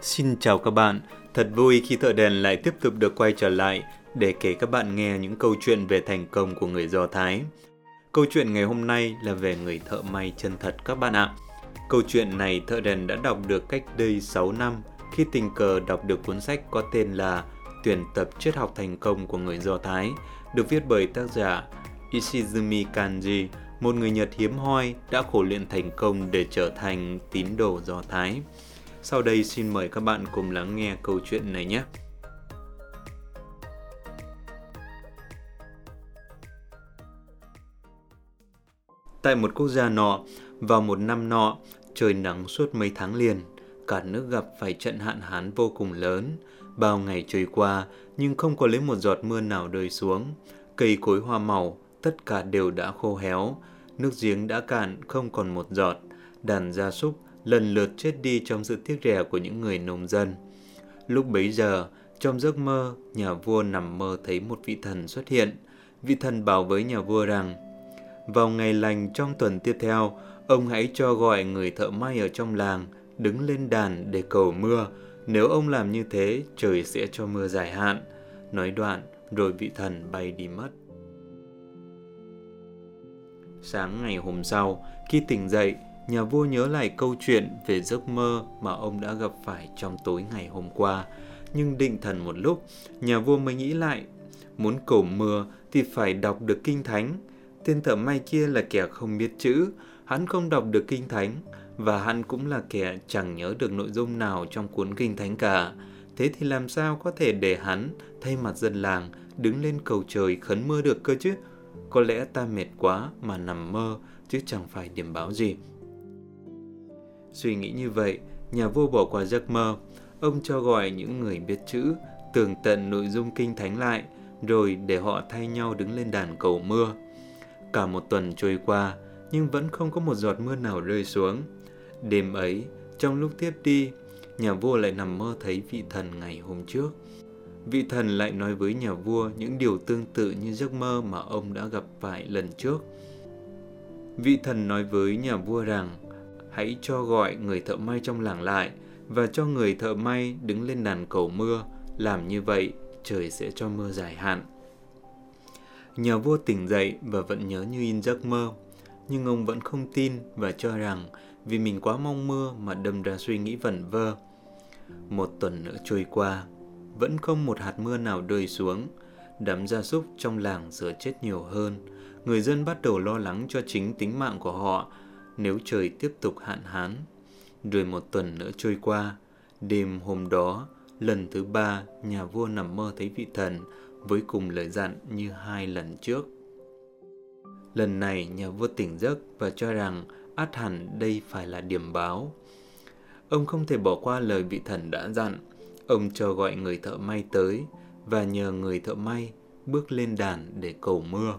Xin chào các bạn, thật vui khi thợ đèn lại tiếp tục được quay trở lại để kể các bạn nghe những câu chuyện về thành công của người Do Thái. Câu chuyện ngày hôm nay là về người thợ may chân thật các bạn ạ. Câu chuyện này thợ đèn đã đọc được cách đây 6 năm khi tình cờ đọc được cuốn sách có tên là Tuyển tập triết học thành công của người Do Thái, được viết bởi tác giả Ishizumi Kanji, một người Nhật hiếm hoi đã khổ luyện thành công để trở thành tín đồ Do Thái. Sau đây xin mời các bạn cùng lắng nghe câu chuyện này nhé. Tại một quốc gia nọ, vào một năm nọ, trời nắng suốt mấy tháng liền, cả nước gặp phải trận hạn hán vô cùng lớn. Bao ngày trôi qua, nhưng không có lấy một giọt mưa nào rơi xuống. Cây cối hoa màu, tất cả đều đã khô héo. Nước giếng đã cạn, không còn một giọt. Đàn gia súc lần lượt chết đi trong sự tiếc rẻ của những người nông dân. Lúc bấy giờ, trong giấc mơ, nhà vua nằm mơ thấy một vị thần xuất hiện. Vị thần bảo với nhà vua rằng, vào ngày lành trong tuần tiếp theo, ông hãy cho gọi người thợ may ở trong làng đứng lên đàn để cầu mưa. Nếu ông làm như thế, trời sẽ cho mưa dài hạn. Nói đoạn, rồi vị thần bay đi mất. Sáng ngày hôm sau, khi tỉnh dậy, nhà vua nhớ lại câu chuyện về giấc mơ mà ông đã gặp phải trong tối ngày hôm qua. Nhưng định thần một lúc, nhà vua mới nghĩ lại, muốn cầu mưa thì phải đọc được kinh thánh. Tên thợ may kia là kẻ không biết chữ, hắn không đọc được kinh thánh, và hắn cũng là kẻ chẳng nhớ được nội dung nào trong cuốn kinh thánh cả. Thế thì làm sao có thể để hắn thay mặt dân làng đứng lên cầu trời khấn mưa được cơ chứ? Có lẽ ta mệt quá mà nằm mơ chứ chẳng phải điểm báo gì. Suy nghĩ như vậy, nhà vua bỏ qua giấc mơ. Ông cho gọi những người biết chữ, tường tận nội dung kinh thánh lại, rồi để họ thay nhau đứng lên đàn cầu mưa. Cả một tuần trôi qua, nhưng vẫn không có một giọt mưa nào rơi xuống. Đêm ấy, trong lúc tiếp đi, nhà vua lại nằm mơ thấy vị thần ngày hôm trước. Vị thần lại nói với nhà vua những điều tương tự như giấc mơ mà ông đã gặp phải lần trước. Vị thần nói với nhà vua rằng, hãy cho gọi người thợ may trong làng lại và cho người thợ may đứng lên đàn cầu mưa. Làm như vậy, trời sẽ cho mưa dài hạn. Nhà vua tỉnh dậy và vẫn nhớ như in giấc mơ, nhưng ông vẫn không tin và cho rằng vì mình quá mong mưa mà đâm ra suy nghĩ vẩn vơ. Một tuần nữa trôi qua, vẫn không một hạt mưa nào rơi xuống. Đám gia súc trong làng sửa chết nhiều hơn. Người dân bắt đầu lo lắng cho chính tính mạng của họ nếu trời tiếp tục hạn hán. Rồi một tuần nữa trôi qua, đêm hôm đó, lần thứ ba nhà vua nằm mơ thấy vị thần với cùng lời dặn như hai lần trước. Lần này nhà vua tỉnh giấc và cho rằng át hẳn đây phải là điểm báo. Ông không thể bỏ qua lời vị thần đã dặn. Ông cho gọi người thợ may tới và nhờ người thợ may bước lên đàn để cầu mưa.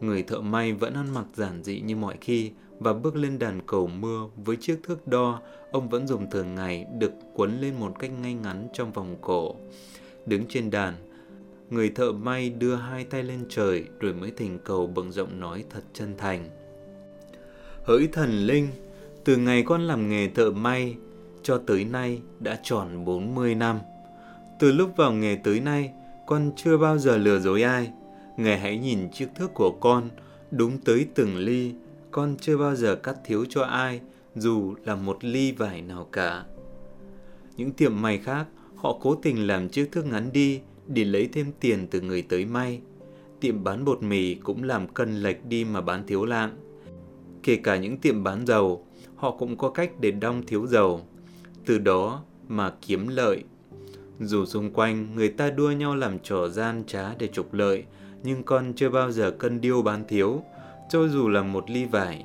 Người thợ may vẫn ăn mặc giản dị như mọi khi và bước lên đàn cầu mưa với chiếc thước đo ông vẫn dùng thường ngày được quấn lên một cách ngay ngắn trong vòng cổ. Đứng trên đàn, người thợ may đưa hai tay lên trời rồi mới thỉnh cầu bằng giọng nói thật chân thành. Hỡi thần linh, từ ngày con làm nghề thợ may cho tới nay đã tròn 40 năm. Từ lúc vào nghề tới nay, con chưa bao giờ lừa dối ai. Ngài hãy nhìn chiếc thước của con, đúng tới từng ly, con chưa bao giờ cắt thiếu cho ai, dù là một ly vải nào cả. Những tiệm may khác, họ cố tình làm chiếc thước ngắn đi để lấy thêm tiền từ người tới may. Tiệm bán bột mì cũng làm cân lệch đi mà bán thiếu lạng. Kể cả những tiệm bán dầu, họ cũng có cách để đong thiếu dầu. Từ đó mà kiếm lợi. Dù xung quanh người ta đua nhau làm trò gian trá để trục lợi, nhưng con chưa bao giờ cân điêu bán thiếu, cho dù là một ly vải.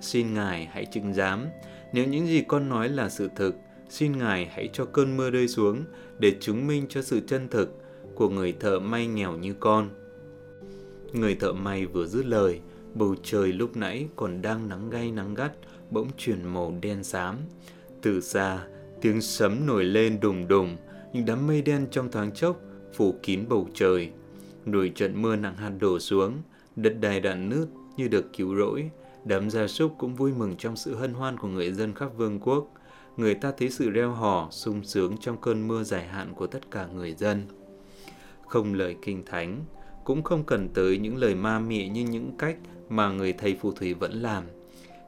Xin Ngài hãy chứng giám, nếu những gì con nói là sự thực, xin Ngài hãy cho cơn mưa rơi xuống để chứng minh cho sự chân thực của người thợ may nghèo như con. Người thợ may vừa dứt lời, bầu trời lúc nãy còn đang nắng gay nắng gắt, bỗng chuyển màu đen xám. Từ xa, tiếng sấm nổi lên đùng đùng, những đám mây đen trong thoáng chốc phủ kín bầu trời. Nổi trận mưa nặng hạt đổ xuống, đất đai đạn nứt như được cứu rỗi. Đám gia súc cũng vui mừng trong sự hân hoan của người dân khắp vương quốc. người ta thấy sự reo hò, sung sướng trong cơn mưa dài hạn của tất cả người dân. Không lời kinh thánh, cũng không cần tới những lời ma mị như những cách mà người thầy phù thủy vẫn làm.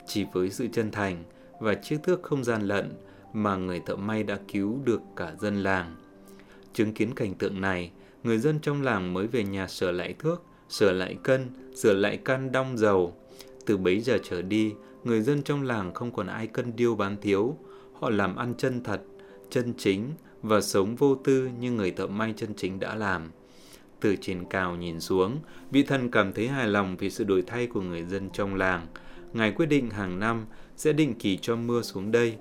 Chỉ với sự chân thành và chiếc thước không gian lận mà người thợ may đã cứu được cả dân làng. Chứng kiến cảnh tượng này, người dân trong làng mới về nhà sửa lại thước, sửa lại cân, sửa lại căn đong dầu. Từ bấy giờ trở đi, người dân trong làng không còn ai cân điêu bán thiếu. Họ làm ăn chân thật, chân chính và sống vô tư như người thợ may chân chính đã làm. Từ trên cao nhìn xuống, vị thần cảm thấy hài lòng vì sự đổi thay của người dân trong làng. Ngài quyết định hàng năm sẽ định kỳ cho mưa xuống đây.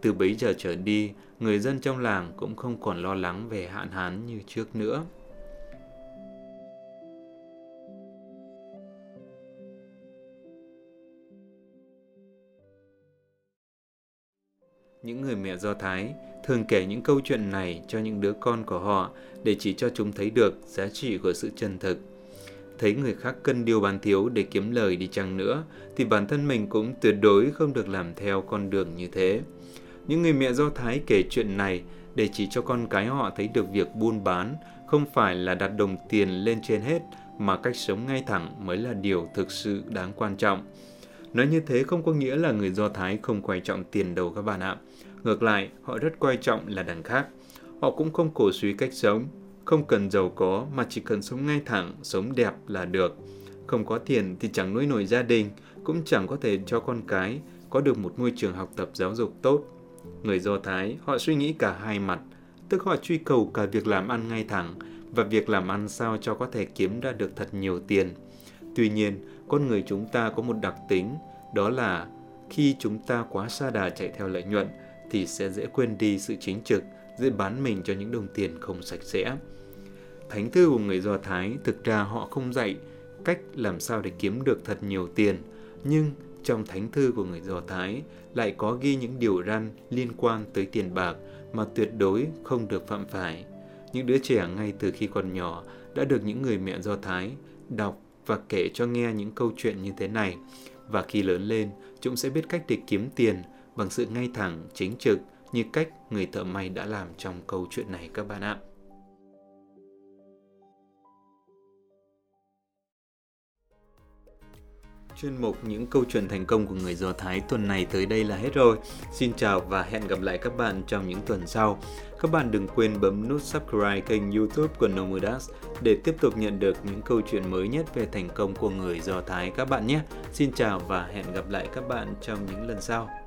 Từ bấy giờ trở đi, người dân trong làng cũng không còn lo lắng về hạn hán như trước nữa. Những người mẹ Do Thái thường kể những câu chuyện này cho những đứa con của họ để chỉ cho chúng thấy được giá trị của sự chân thực. Thấy người khác cân điều bán thiếu để kiếm lời đi chăng nữa, thì bản thân mình cũng tuyệt đối không được làm theo con đường như thế. Những người mẹ Do Thái kể chuyện này để chỉ cho con cái họ thấy được việc buôn bán không phải là đặt đồng tiền lên trên hết, mà cách sống ngay thẳng mới là điều thực sự đáng quan trọng. Nói như thế không có nghĩa là người Do Thái không quan trọng tiền đâu các bạn ạ. Ngược lại, họ rất quan trọng là đằng khác. Họ cũng không cổ suý cách sống, không cần giàu có mà chỉ cần sống ngay thẳng, sống đẹp là được. Không có tiền thì chẳng nuôi nổi gia đình, cũng chẳng có thể cho con cái có được một môi trường học tập giáo dục tốt. Người Do Thái, họ suy nghĩ cả hai mặt, tức họ truy cầu cả việc làm ăn ngay thẳng và việc làm ăn sao cho có thể kiếm ra được thật nhiều tiền. Tuy nhiên, con người chúng ta có một đặc tính, đó là khi chúng ta quá xa đà chạy theo lợi nhuận thì sẽ dễ quên đi sự chính trực, dễ bán mình cho những đồng tiền không sạch sẽ. Thánh thư của người Do Thái thực ra họ không dạy cách làm sao để kiếm được thật nhiều tiền, nhưng trong thánh thư của người Do Thái lại có ghi những điều răn liên quan tới tiền bạc mà tuyệt đối không được phạm phải. Những đứa trẻ ngay từ khi còn nhỏ đã được những người mẹ Do Thái đọc và kể cho nghe những câu chuyện như thế này. Và khi lớn lên, chúng sẽ biết cách để kiếm tiền bằng sự ngay thẳng, chính trực như cách người thợ may đã làm trong câu chuyện này các bạn ạ. Chuyên mục những câu chuyện thành công của người Do Thái tuần này tới đây là hết rồi. Xin chào và hẹn gặp lại các bạn trong những tuần sau. Các bạn đừng quên bấm nút subscribe kênh youtube của Nomudas để tiếp tục nhận được những câu chuyện mới nhất về thành công của người Do Thái các bạn nhé. Xin chào và hẹn gặp lại các bạn trong những lần sau.